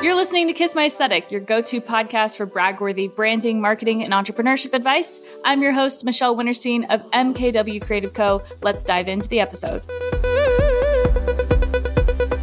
You're listening to Kiss My Aesthetic, your go to podcast for bragworthy branding, marketing, and entrepreneurship advice. I'm your host, Michelle Winterstein of MKW Creative Co. Let's dive into the episode.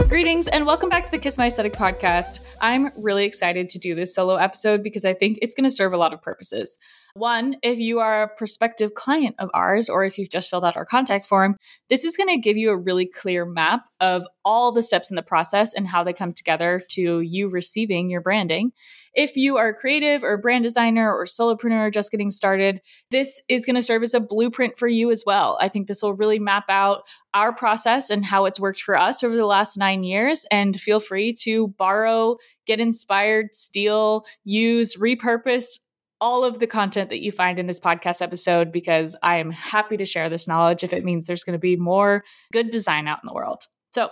Greetings and welcome back to the Kiss My Aesthetic podcast. I'm really excited to do this solo episode because I think it's going to serve a lot of purposes. One, if you are a prospective client of ours or if you've just filled out our contact form, this is going to give you a really clear map of all the steps in the process and how they come together to you receiving your branding. If you are a creative or brand designer or solopreneur just getting started, this is going to serve as a blueprint for you as well. I think this will really map out our process and how it's worked for us over the last nine years. And feel free to borrow, get inspired, steal, use, repurpose all of the content that you find in this podcast episode because I am happy to share this knowledge if it means there's going to be more good design out in the world. So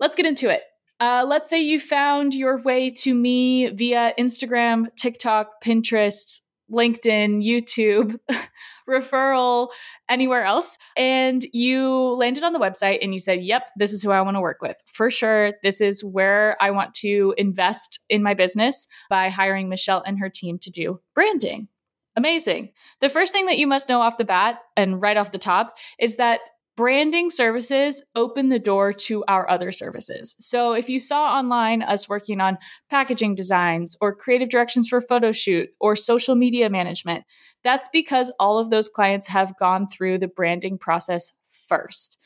let's get into it. Uh, let's say you found your way to me via Instagram, TikTok, Pinterest, LinkedIn, YouTube, referral, anywhere else. And you landed on the website and you said, Yep, this is who I want to work with. For sure, this is where I want to invest in my business by hiring Michelle and her team to do branding. Amazing. The first thing that you must know off the bat and right off the top is that branding services open the door to our other services. So if you saw online us working on packaging designs or creative directions for photo shoot or social media management, that's because all of those clients have gone through the branding process first.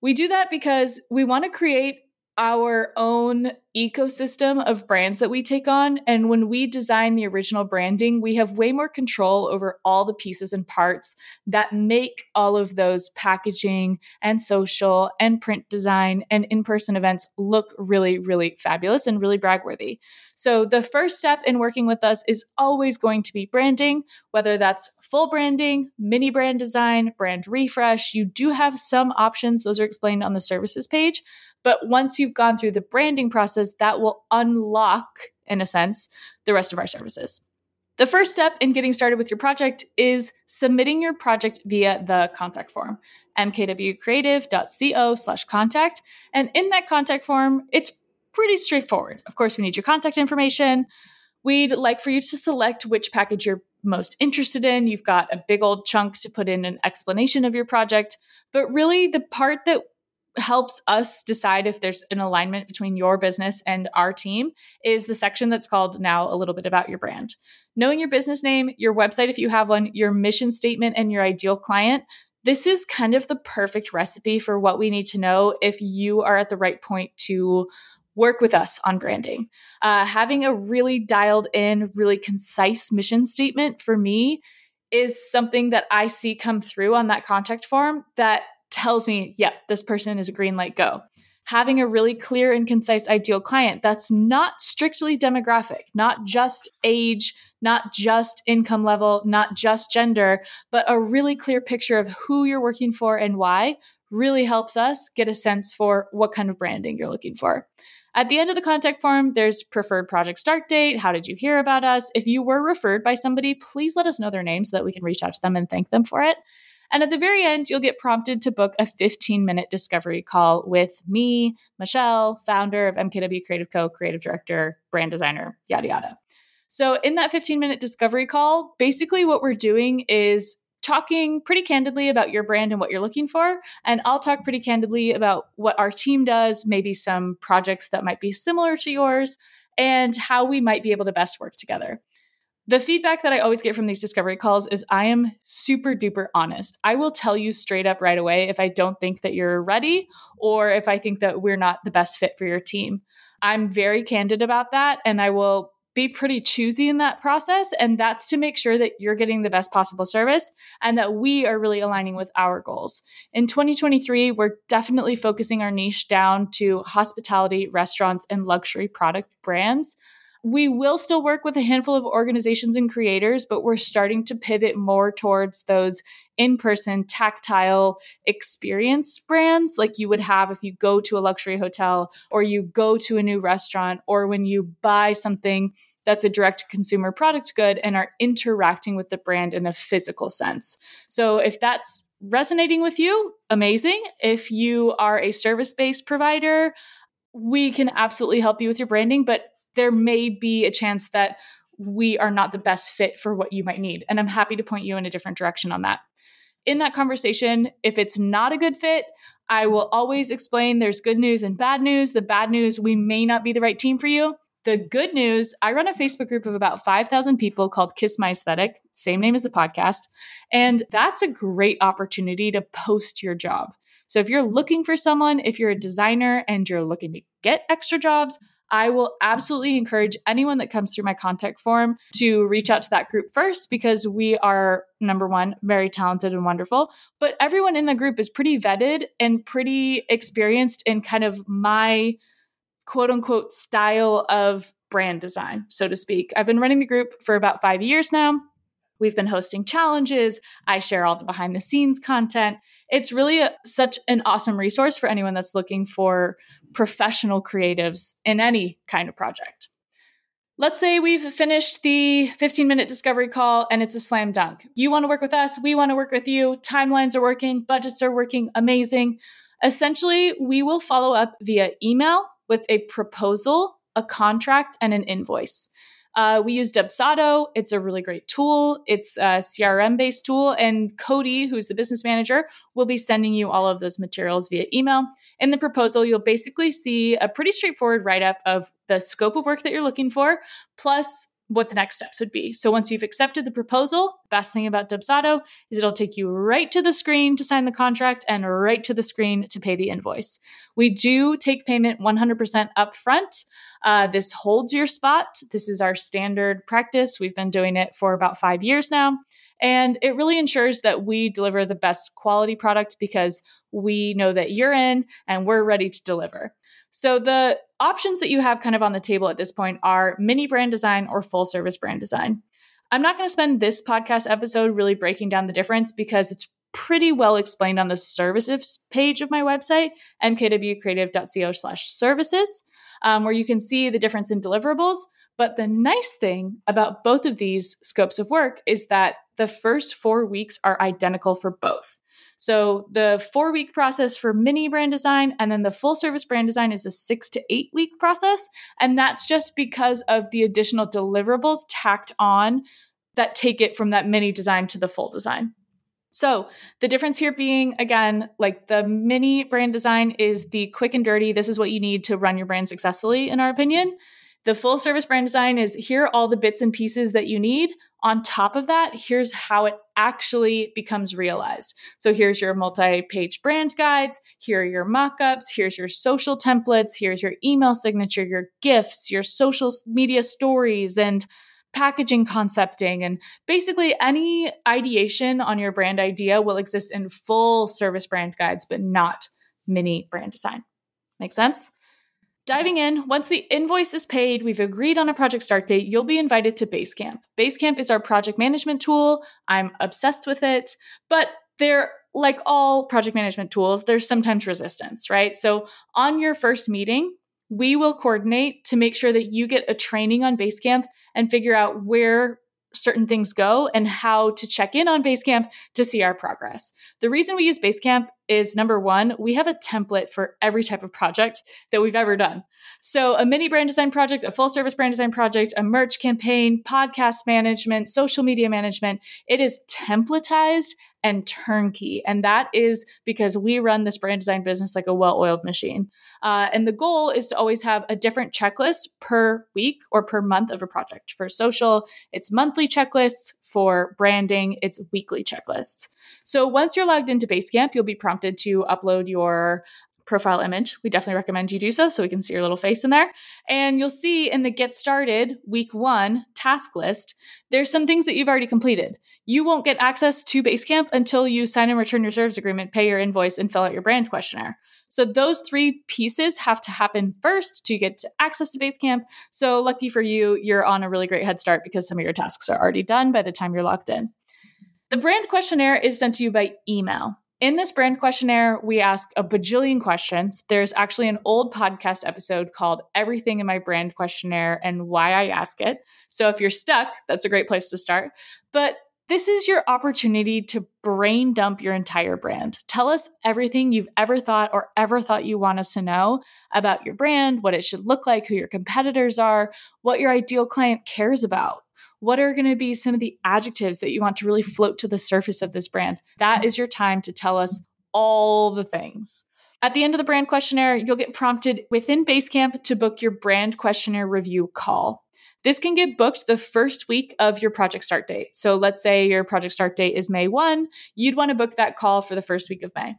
We do that because we want to create our own ecosystem of brands that we take on. And when we design the original branding, we have way more control over all the pieces and parts that make all of those packaging and social and print design and in person events look really, really fabulous and really bragworthy. So, the first step in working with us is always going to be branding, whether that's full branding, mini brand design, brand refresh. You do have some options, those are explained on the services page. But once you've gone through the branding process, that will unlock, in a sense, the rest of our services. The first step in getting started with your project is submitting your project via the contact form, mkwcreative.co slash contact. And in that contact form, it's pretty straightforward. Of course, we need your contact information. We'd like for you to select which package you're most interested in. You've got a big old chunk to put in an explanation of your project. But really, the part that helps us decide if there's an alignment between your business and our team is the section that's called now a little bit about your brand. Knowing your business name, your website if you have one, your mission statement, and your ideal client. This is kind of the perfect recipe for what we need to know if you are at the right point to work with us on branding. Uh, having a really dialed in, really concise mission statement for me is something that I see come through on that contact form that tells me, yep, yeah, this person is a green light go. Having a really clear and concise ideal client that's not strictly demographic, not just age, not just income level, not just gender, but a really clear picture of who you're working for and why really helps us get a sense for what kind of branding you're looking for. At the end of the contact form, there's preferred project start date. How did you hear about us? If you were referred by somebody, please let us know their name so that we can reach out to them and thank them for it. And at the very end, you'll get prompted to book a 15 minute discovery call with me, Michelle, founder of MKW Creative Co., creative director, brand designer, yada, yada. So, in that 15 minute discovery call, basically what we're doing is talking pretty candidly about your brand and what you're looking for. And I'll talk pretty candidly about what our team does, maybe some projects that might be similar to yours, and how we might be able to best work together. The feedback that I always get from these discovery calls is I am super duper honest. I will tell you straight up right away if I don't think that you're ready or if I think that we're not the best fit for your team. I'm very candid about that and I will be pretty choosy in that process. And that's to make sure that you're getting the best possible service and that we are really aligning with our goals. In 2023, we're definitely focusing our niche down to hospitality, restaurants, and luxury product brands. We will still work with a handful of organizations and creators, but we're starting to pivot more towards those in person, tactile experience brands like you would have if you go to a luxury hotel or you go to a new restaurant or when you buy something that's a direct consumer product good and are interacting with the brand in a physical sense. So if that's resonating with you, amazing. If you are a service based provider, we can absolutely help you with your branding, but there may be a chance that we are not the best fit for what you might need. And I'm happy to point you in a different direction on that. In that conversation, if it's not a good fit, I will always explain there's good news and bad news. The bad news, we may not be the right team for you. The good news, I run a Facebook group of about 5,000 people called Kiss My Aesthetic, same name as the podcast. And that's a great opportunity to post your job. So if you're looking for someone, if you're a designer and you're looking to get extra jobs, I will absolutely encourage anyone that comes through my contact form to reach out to that group first because we are, number one, very talented and wonderful. But everyone in the group is pretty vetted and pretty experienced in kind of my quote unquote style of brand design, so to speak. I've been running the group for about five years now. We've been hosting challenges. I share all the behind the scenes content. It's really a, such an awesome resource for anyone that's looking for professional creatives in any kind of project. Let's say we've finished the 15 minute discovery call and it's a slam dunk. You want to work with us, we want to work with you. Timelines are working, budgets are working, amazing. Essentially, we will follow up via email with a proposal, a contract, and an invoice. Uh, we use Dubsado. It's a really great tool. It's a CRM based tool. And Cody, who's the business manager, will be sending you all of those materials via email. In the proposal, you'll basically see a pretty straightforward write up of the scope of work that you're looking for, plus what the next steps would be. So once you've accepted the proposal, the best thing about Dubsado is it'll take you right to the screen to sign the contract and right to the screen to pay the invoice. We do take payment 100% upfront. Uh, this holds your spot. This is our standard practice. We've been doing it for about five years now. And it really ensures that we deliver the best quality product because we know that you're in and we're ready to deliver. So the options that you have kind of on the table at this point are mini brand design or full service brand design. I'm not going to spend this podcast episode really breaking down the difference because it's pretty well explained on the services page of my website, mkwcreative.co slash services, um, where you can see the difference in deliverables. But the nice thing about both of these scopes of work is that the first four weeks are identical for both. So the four week process for mini brand design and then the full service brand design is a six to eight week process. And that's just because of the additional deliverables tacked on that take it from that mini design to the full design. So, the difference here being again, like the mini brand design is the quick and dirty. This is what you need to run your brand successfully, in our opinion. The full service brand design is here are all the bits and pieces that you need. On top of that, here's how it actually becomes realized. So here's your multi-page brand guides, here are your mock-ups, here's your social templates, here's your email signature, your gifts, your social media stories and packaging concepting and basically any ideation on your brand idea will exist in full service brand guides but not mini brand design. Make sense? Diving in, once the invoice is paid, we've agreed on a project start date, you'll be invited to Basecamp. Basecamp is our project management tool. I'm obsessed with it, but they're like all project management tools, there's sometimes resistance, right? So on your first meeting, we will coordinate to make sure that you get a training on Basecamp and figure out where certain things go and how to check in on Basecamp to see our progress. The reason we use Basecamp is number one, we have a template for every type of project that we've ever done. So, a mini brand design project, a full service brand design project, a merch campaign, podcast management, social media management, it is templatized and turnkey. And that is because we run this brand design business like a well oiled machine. Uh, and the goal is to always have a different checklist per week or per month of a project. For social, it's monthly checklists. For branding, it's weekly checklists. So once you're logged into Basecamp, you'll be prompted to upload your profile image. We definitely recommend you do so so we can see your little face in there. And you'll see in the get started week one task list, there's some things that you've already completed. You won't get access to Basecamp until you sign and return your service agreement, pay your invoice, and fill out your brand questionnaire. So those three pieces have to happen first to get to access to Basecamp. So lucky for you, you're on a really great head start because some of your tasks are already done by the time you're logged in. The brand questionnaire is sent to you by email. In this brand questionnaire, we ask a bajillion questions. There's actually an old podcast episode called Everything in My Brand Questionnaire and Why I Ask It. So if you're stuck, that's a great place to start. But This is your opportunity to brain dump your entire brand. Tell us everything you've ever thought or ever thought you want us to know about your brand, what it should look like, who your competitors are, what your ideal client cares about. What are going to be some of the adjectives that you want to really float to the surface of this brand? That is your time to tell us all the things. At the end of the brand questionnaire, you'll get prompted within Basecamp to book your brand questionnaire review call. This can get booked the first week of your project start date. So let's say your project start date is May 1, you'd want to book that call for the first week of May.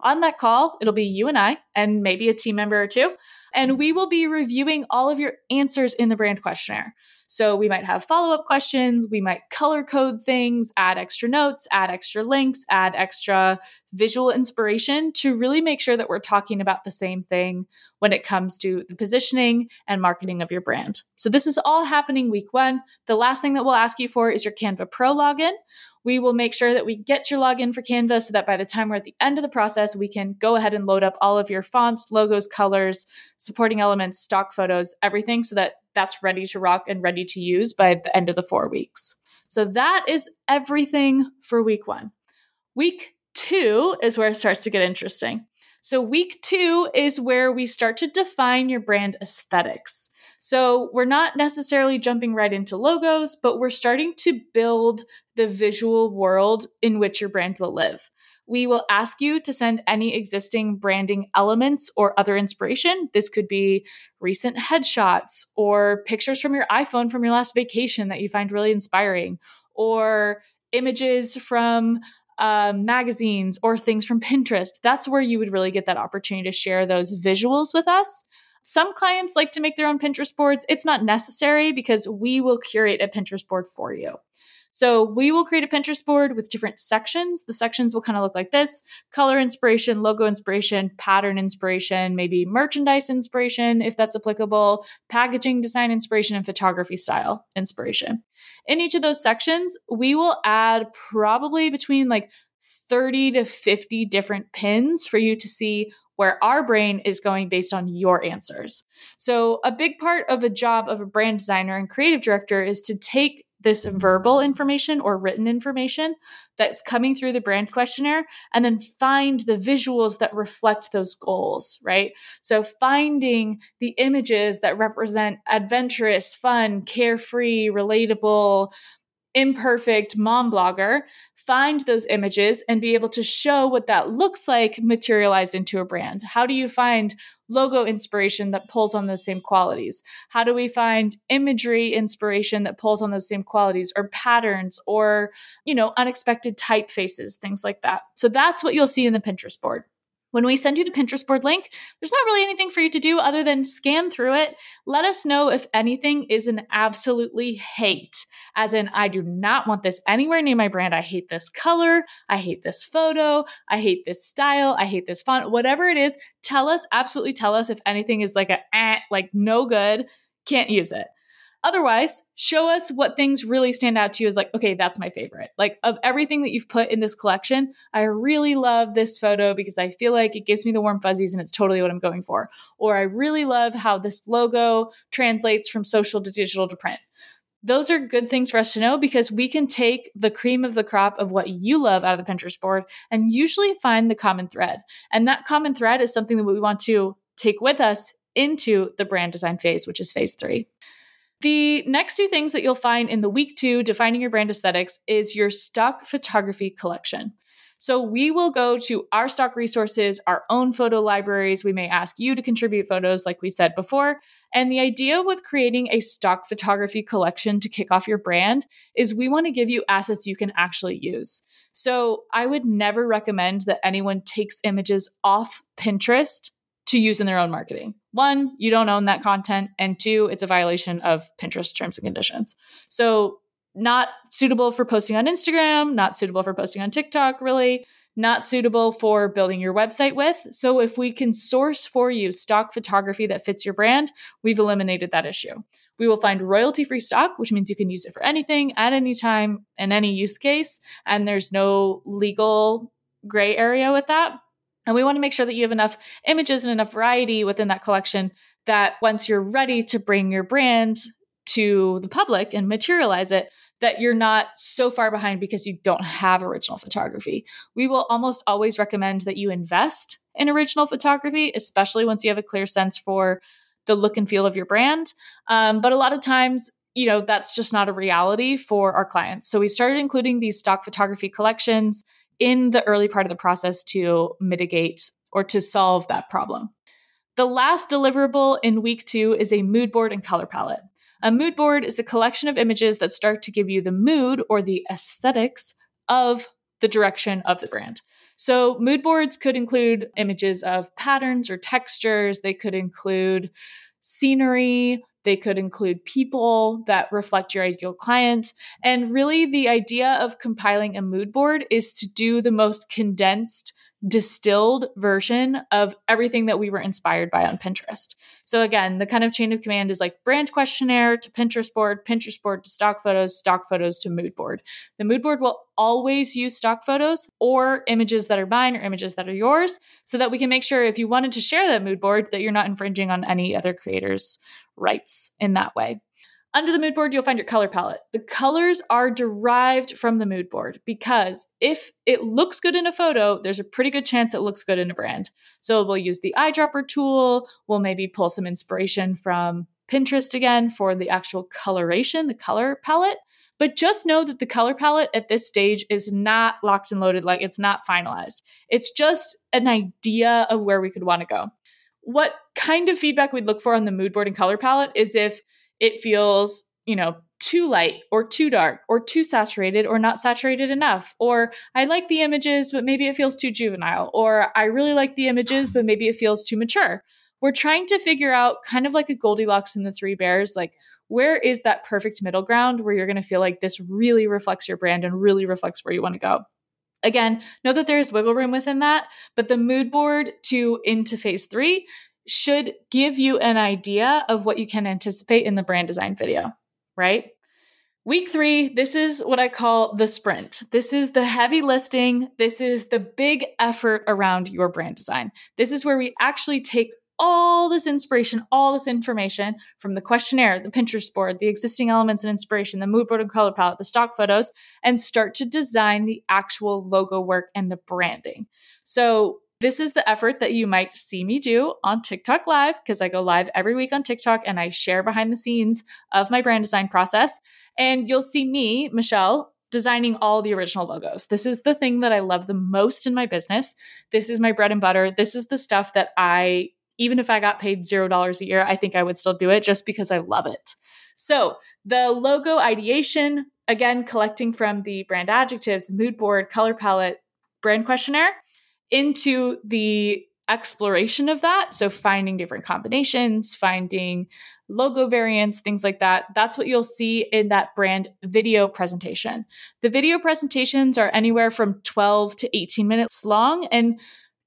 On that call, it'll be you and I, and maybe a team member or two, and we will be reviewing all of your answers in the brand questionnaire. So we might have follow up questions, we might color code things, add extra notes, add extra links, add extra visual inspiration to really make sure that we're talking about the same thing when it comes to the positioning and marketing of your brand. So this is all happening week one. The last thing that we'll ask you for is your Canva Pro login we will make sure that we get your login for Canva so that by the time we're at the end of the process, we can go ahead and load up all of your fonts, logos, colors, supporting elements, stock photos, everything so that that's ready to rock and ready to use by the end of the four weeks. So that is everything for week one. Week two is where it starts to get interesting. So, week two is where we start to define your brand aesthetics. So, we're not necessarily jumping right into logos, but we're starting to build the visual world in which your brand will live. We will ask you to send any existing branding elements or other inspiration. This could be recent headshots or pictures from your iPhone from your last vacation that you find really inspiring, or images from um, magazines or things from Pinterest. That's where you would really get that opportunity to share those visuals with us. Some clients like to make their own Pinterest boards. It's not necessary because we will curate a Pinterest board for you. So we will create a Pinterest board with different sections. The sections will kind of look like this color inspiration, logo inspiration, pattern inspiration, maybe merchandise inspiration, if that's applicable, packaging design inspiration, and photography style inspiration. In each of those sections, we will add probably between like 30 to 50 different pins for you to see where our brain is going based on your answers. So, a big part of a job of a brand designer and creative director is to take this verbal information or written information that's coming through the brand questionnaire and then find the visuals that reflect those goals, right? So finding the images that represent adventurous, fun, carefree, relatable, imperfect mom blogger find those images and be able to show what that looks like materialized into a brand. How do you find logo inspiration that pulls on those same qualities? How do we find imagery inspiration that pulls on those same qualities or patterns or, you know, unexpected typefaces, things like that. So that's what you'll see in the Pinterest board. When we send you the Pinterest board link, there's not really anything for you to do other than scan through it. Let us know if anything is an absolutely hate, as in, I do not want this anywhere near my brand. I hate this color. I hate this photo. I hate this style. I hate this font. Whatever it is, tell us, absolutely tell us if anything is like a, eh, like no good, can't use it. Otherwise, show us what things really stand out to you as like, okay, that's my favorite. Like, of everything that you've put in this collection, I really love this photo because I feel like it gives me the warm fuzzies and it's totally what I'm going for. Or I really love how this logo translates from social to digital to print. Those are good things for us to know because we can take the cream of the crop of what you love out of the Pinterest board and usually find the common thread. And that common thread is something that we want to take with us into the brand design phase, which is phase three. The next two things that you'll find in the week two defining your brand aesthetics is your stock photography collection. So we will go to our stock resources, our own photo libraries. We may ask you to contribute photos, like we said before. And the idea with creating a stock photography collection to kick off your brand is we want to give you assets you can actually use. So I would never recommend that anyone takes images off Pinterest to use in their own marketing. One, you don't own that content. And two, it's a violation of Pinterest terms and conditions. So, not suitable for posting on Instagram, not suitable for posting on TikTok, really, not suitable for building your website with. So, if we can source for you stock photography that fits your brand, we've eliminated that issue. We will find royalty free stock, which means you can use it for anything at any time in any use case. And there's no legal gray area with that. And we want to make sure that you have enough images and enough variety within that collection that once you're ready to bring your brand to the public and materialize it, that you're not so far behind because you don't have original photography. We will almost always recommend that you invest in original photography, especially once you have a clear sense for the look and feel of your brand. Um, but a lot of times, you know, that's just not a reality for our clients. So we started including these stock photography collections in the early part of the process to mitigate or to solve that problem. The last deliverable in week two is a mood board and color palette. A mood board is a collection of images that start to give you the mood or the aesthetics of the direction of the brand. So, mood boards could include images of patterns or textures, they could include scenery, they could include people that reflect your ideal client. And really, the idea of compiling a mood board is to do the most condensed distilled version of everything that we were inspired by on Pinterest. So again, the kind of chain of command is like brand questionnaire to Pinterest board, Pinterest board to stock photos, stock photos to mood board. The mood board will always use stock photos or images that are mine or images that are yours so that we can make sure if you wanted to share that mood board that you're not infringing on any other creators' rights in that way. Under the mood board, you'll find your color palette. The colors are derived from the mood board because if it looks good in a photo, there's a pretty good chance it looks good in a brand. So we'll use the eyedropper tool. We'll maybe pull some inspiration from Pinterest again for the actual coloration, the color palette. But just know that the color palette at this stage is not locked and loaded, like it's not finalized. It's just an idea of where we could want to go. What kind of feedback we'd look for on the mood board and color palette is if it feels, you know, too light or too dark or too saturated or not saturated enough. Or I like the images, but maybe it feels too juvenile. Or I really like the images, but maybe it feels too mature. We're trying to figure out kind of like a Goldilocks and the Three Bears, like where is that perfect middle ground where you're going to feel like this really reflects your brand and really reflects where you want to go. Again, know that there's wiggle room within that, but the mood board to into phase three should give you an idea of what you can anticipate in the brand design video, right? Week three, this is what I call the sprint. This is the heavy lifting. This is the big effort around your brand design. This is where we actually take all this inspiration, all this information from the questionnaire, the Pinterest board, the existing elements and inspiration, the mood board and color palette, the stock photos, and start to design the actual logo work and the branding. So, this is the effort that you might see me do on TikTok Live because I go live every week on TikTok and I share behind the scenes of my brand design process. And you'll see me, Michelle, designing all the original logos. This is the thing that I love the most in my business. This is my bread and butter. This is the stuff that I, even if I got paid $0 a year, I think I would still do it just because I love it. So, the logo ideation, again, collecting from the brand adjectives, mood board, color palette, brand questionnaire into the exploration of that. So, finding different combinations, finding logo variants, things like that. That's what you'll see in that brand video presentation. The video presentations are anywhere from 12 to 18 minutes long. And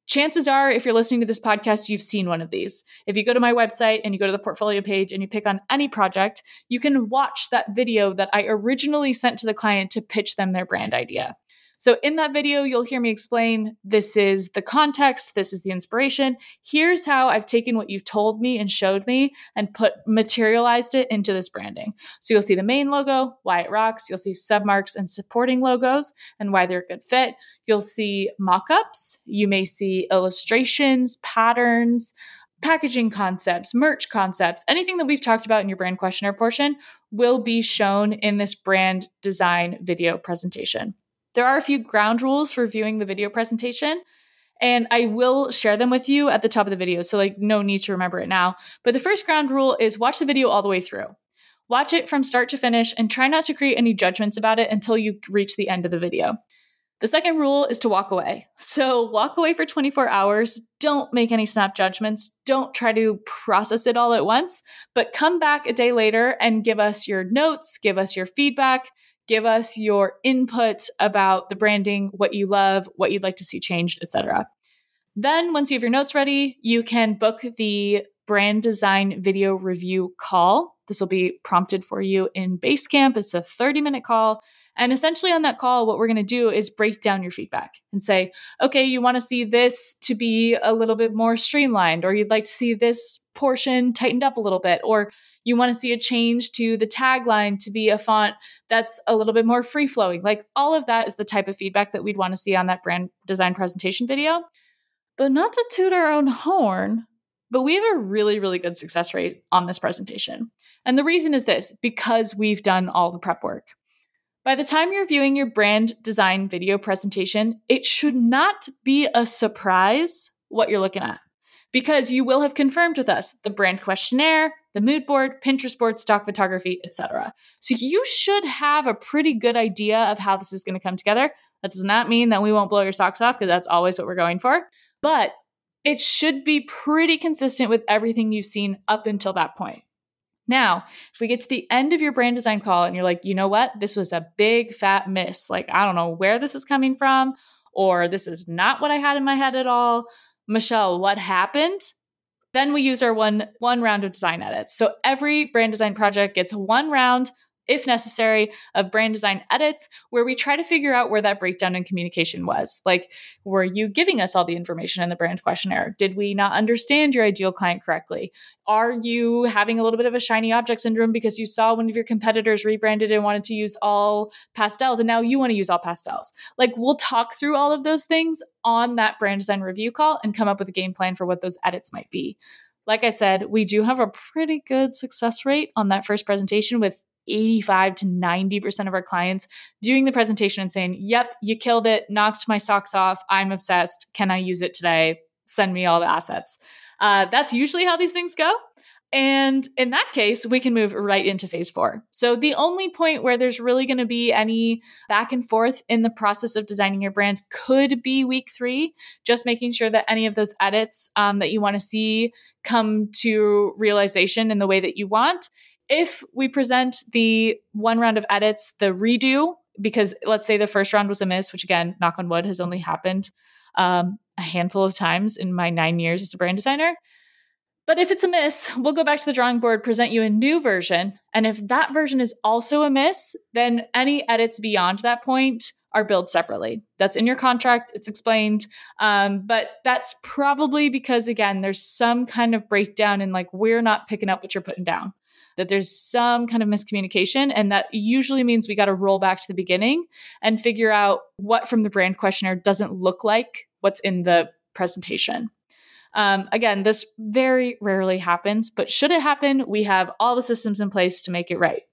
chances are, if you're listening to this podcast, you've seen one of these. If you go to my website and you go to the portfolio page and you pick on any project, you can watch that video that I originally sent to the client to pitch them their brand idea. So, in that video, you'll hear me explain this is the context, this is the inspiration. Here's how I've taken what you've told me and showed me and put materialized it into this branding. So, you'll see the main logo, why it rocks. You'll see submarks and supporting logos and why they're a good fit. You'll see mock ups. You may see illustrations, patterns, packaging concepts, merch concepts, anything that we've talked about in your brand questionnaire portion will be shown in this brand design video presentation. There are a few ground rules for viewing the video presentation, and I will share them with you at the top of the video. So, like, no need to remember it now. But the first ground rule is watch the video all the way through. Watch it from start to finish and try not to create any judgments about it until you reach the end of the video. The second rule is to walk away. So, walk away for 24 hours. Don't make any snap judgments. Don't try to process it all at once, but come back a day later and give us your notes, give us your feedback, give us your input about the branding, what you love, what you'd like to see changed, etc. Then once you have your notes ready, you can book the brand design video review call This will be prompted for you in Basecamp. It's a 30 minute call. And essentially, on that call, what we're going to do is break down your feedback and say, okay, you want to see this to be a little bit more streamlined, or you'd like to see this portion tightened up a little bit, or you want to see a change to the tagline to be a font that's a little bit more free flowing. Like all of that is the type of feedback that we'd want to see on that brand design presentation video. But not to toot our own horn, but we have a really, really good success rate on this presentation. And the reason is this because we've done all the prep work. By the time you're viewing your brand design video presentation, it should not be a surprise what you're looking at because you will have confirmed with us the brand questionnaire, the mood board, Pinterest board, stock photography, etc. So you should have a pretty good idea of how this is going to come together. That does not mean that we won't blow your socks off because that's always what we're going for, but it should be pretty consistent with everything you've seen up until that point. Now, if we get to the end of your brand design call and you're like, you know what, this was a big fat miss, like I don't know where this is coming from, or this is not what I had in my head at all. Michelle, what happened? Then we use our one one round of design edits. So every brand design project gets one round if necessary, of brand design edits where we try to figure out where that breakdown in communication was. Like, were you giving us all the information in the brand questionnaire? Did we not understand your ideal client correctly? Are you having a little bit of a shiny object syndrome because you saw one of your competitors rebranded and wanted to use all pastels and now you want to use all pastels? Like, we'll talk through all of those things on that brand design review call and come up with a game plan for what those edits might be like I said, we do have a pretty good success rate on that first presentation with 85 to 90% of our clients viewing the presentation and saying, Yep, you killed it, knocked my socks off. I'm obsessed. Can I use it today? Send me all the assets. Uh, that's usually how these things go. And in that case, we can move right into phase four. So, the only point where there's really going to be any back and forth in the process of designing your brand could be week three, just making sure that any of those edits um, that you want to see come to realization in the way that you want if we present the one round of edits, the redo, because let's say the first round was a miss, which again, knock on wood, has only happened um, a handful of times in my nine years as a brand designer. But if it's a miss, we'll go back to the drawing board, present you a new version. And if that version is also a miss, then any edits beyond that point are billed separately. That's in your contract, it's explained. Um, but that's probably because, again, there's some kind of breakdown in like, we're not picking up what you're putting down that there's some kind of miscommunication. And that usually means we got to roll back to the beginning and figure out what from the brand questionnaire doesn't look like what's in the presentation. Um, again, this very rarely happens, but should it happen, we have all the systems in place to make it right.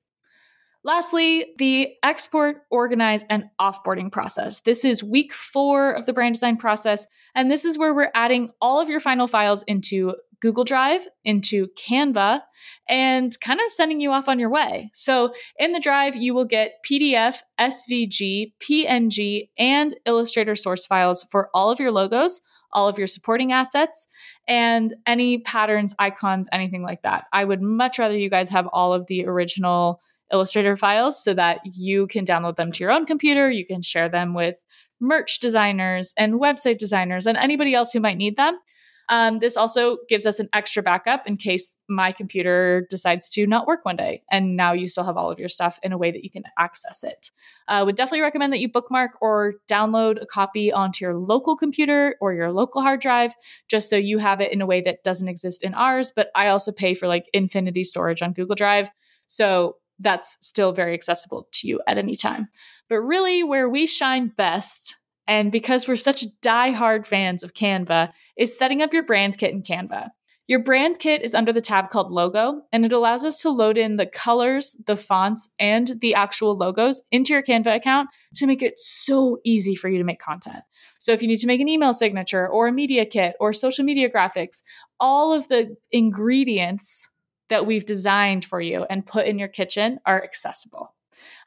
Lastly, the export, organize, and offboarding process. This is week four of the brand design process. And this is where we're adding all of your final files into Google Drive, into Canva, and kind of sending you off on your way. So in the Drive, you will get PDF, SVG, PNG, and Illustrator source files for all of your logos, all of your supporting assets, and any patterns, icons, anything like that. I would much rather you guys have all of the original Illustrator files so that you can download them to your own computer. You can share them with merch designers and website designers and anybody else who might need them. Um, this also gives us an extra backup in case my computer decides to not work one day. And now you still have all of your stuff in a way that you can access it. I uh, would definitely recommend that you bookmark or download a copy onto your local computer or your local hard drive, just so you have it in a way that doesn't exist in ours. But I also pay for like infinity storage on Google Drive. So that's still very accessible to you at any time. But really, where we shine best, and because we're such die-hard fans of Canva, is setting up your brand kit in Canva. Your brand kit is under the tab called Logo, and it allows us to load in the colors, the fonts, and the actual logos into your Canva account to make it so easy for you to make content. So, if you need to make an email signature or a media kit or social media graphics, all of the ingredients that we've designed for you and put in your kitchen are accessible.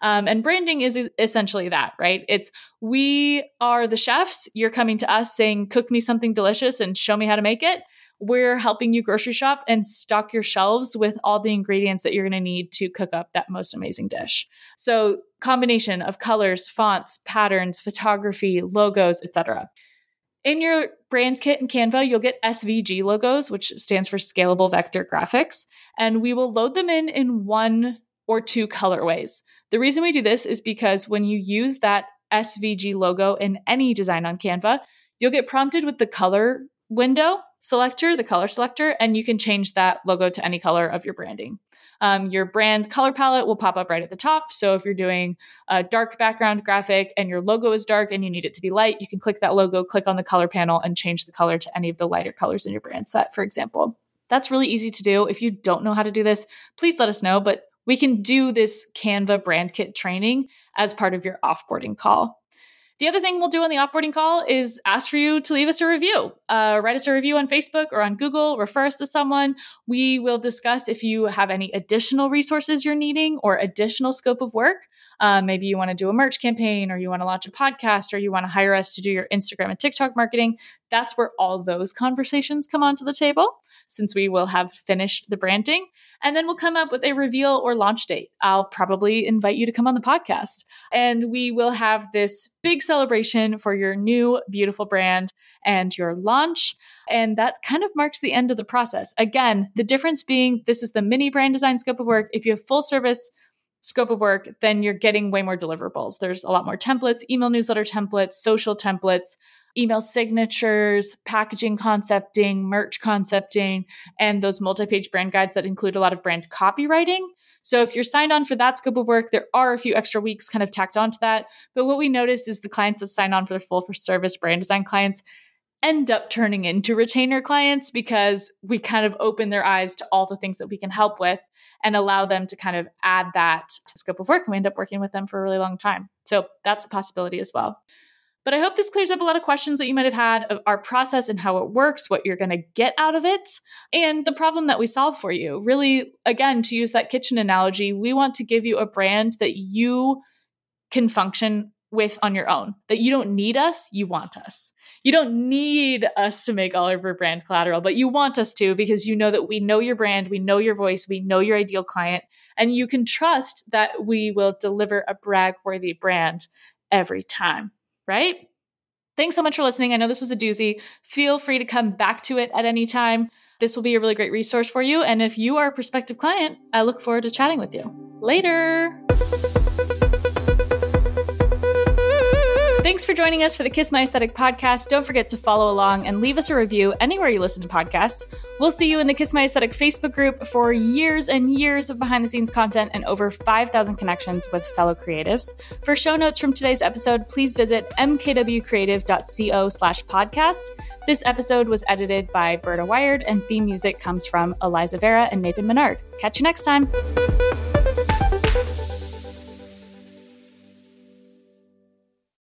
Um, and branding is essentially that, right? It's we are the chefs. You're coming to us saying, cook me something delicious and show me how to make it. We're helping you grocery shop and stock your shelves with all the ingredients that you're going to need to cook up that most amazing dish. So, combination of colors, fonts, patterns, photography, logos, etc. In your brand kit in Canva, you'll get SVG logos, which stands for Scalable Vector Graphics, and we will load them in in one or two colorways. The reason we do this is because when you use that SVG logo in any design on Canva, you'll get prompted with the color window selector, the color selector, and you can change that logo to any color of your branding. Um, your brand color palette will pop up right at the top. So if you're doing a dark background graphic and your logo is dark and you need it to be light, you can click that logo, click on the color panel, and change the color to any of the lighter colors in your brand set, for example. That's really easy to do. If you don't know how to do this, please let us know. But we can do this Canva brand kit training as part of your offboarding call. The other thing we'll do on the offboarding call is ask for you to leave us a review. Uh, write us a review on Facebook or on Google, refer us to someone. We will discuss if you have any additional resources you're needing or additional scope of work. Uh, maybe you want to do a merch campaign or you want to launch a podcast or you want to hire us to do your Instagram and TikTok marketing. That's where all those conversations come onto the table since we will have finished the branding. And then we'll come up with a reveal or launch date. I'll probably invite you to come on the podcast. And we will have this big celebration for your new beautiful brand and your launch. And that kind of marks the end of the process. Again, the difference being this is the mini brand design scope of work. If you have full service, scope of work, then you're getting way more deliverables. There's a lot more templates, email newsletter templates, social templates, email signatures, packaging concepting, merch concepting, and those multi page brand guides that include a lot of brand copywriting. So if you're signed on for that scope of work, there are a few extra weeks kind of tacked onto that. But what we notice is the clients that sign on for the full for service brand design clients end up turning into retainer clients because we kind of open their eyes to all the things that we can help with and allow them to kind of add that to scope of work and we end up working with them for a really long time. So that's a possibility as well. But I hope this clears up a lot of questions that you might have had of our process and how it works, what you're going to get out of it, and the problem that we solve for you. Really, again, to use that kitchen analogy, we want to give you a brand that you can function with on your own. That you don't need us, you want us. You don't need us to make all of your brand collateral, but you want us to because you know that we know your brand, we know your voice, we know your ideal client, and you can trust that we will deliver a brag worthy brand every time right? Thanks so much for listening. I know this was a doozy. Feel free to come back to it at any time. This will be a really great resource for you. And if you are a prospective client, I look forward to chatting with you. Later. Thanks for joining us for the Kiss My Aesthetic podcast. Don't forget to follow along and leave us a review anywhere you listen to podcasts. We'll see you in the Kiss My Aesthetic Facebook group for years and years of behind the scenes content and over 5,000 connections with fellow creatives. For show notes from today's episode, please visit mkwcreative.co slash podcast. This episode was edited by Berta Wired and theme music comes from Eliza Vera and Nathan Menard. Catch you next time.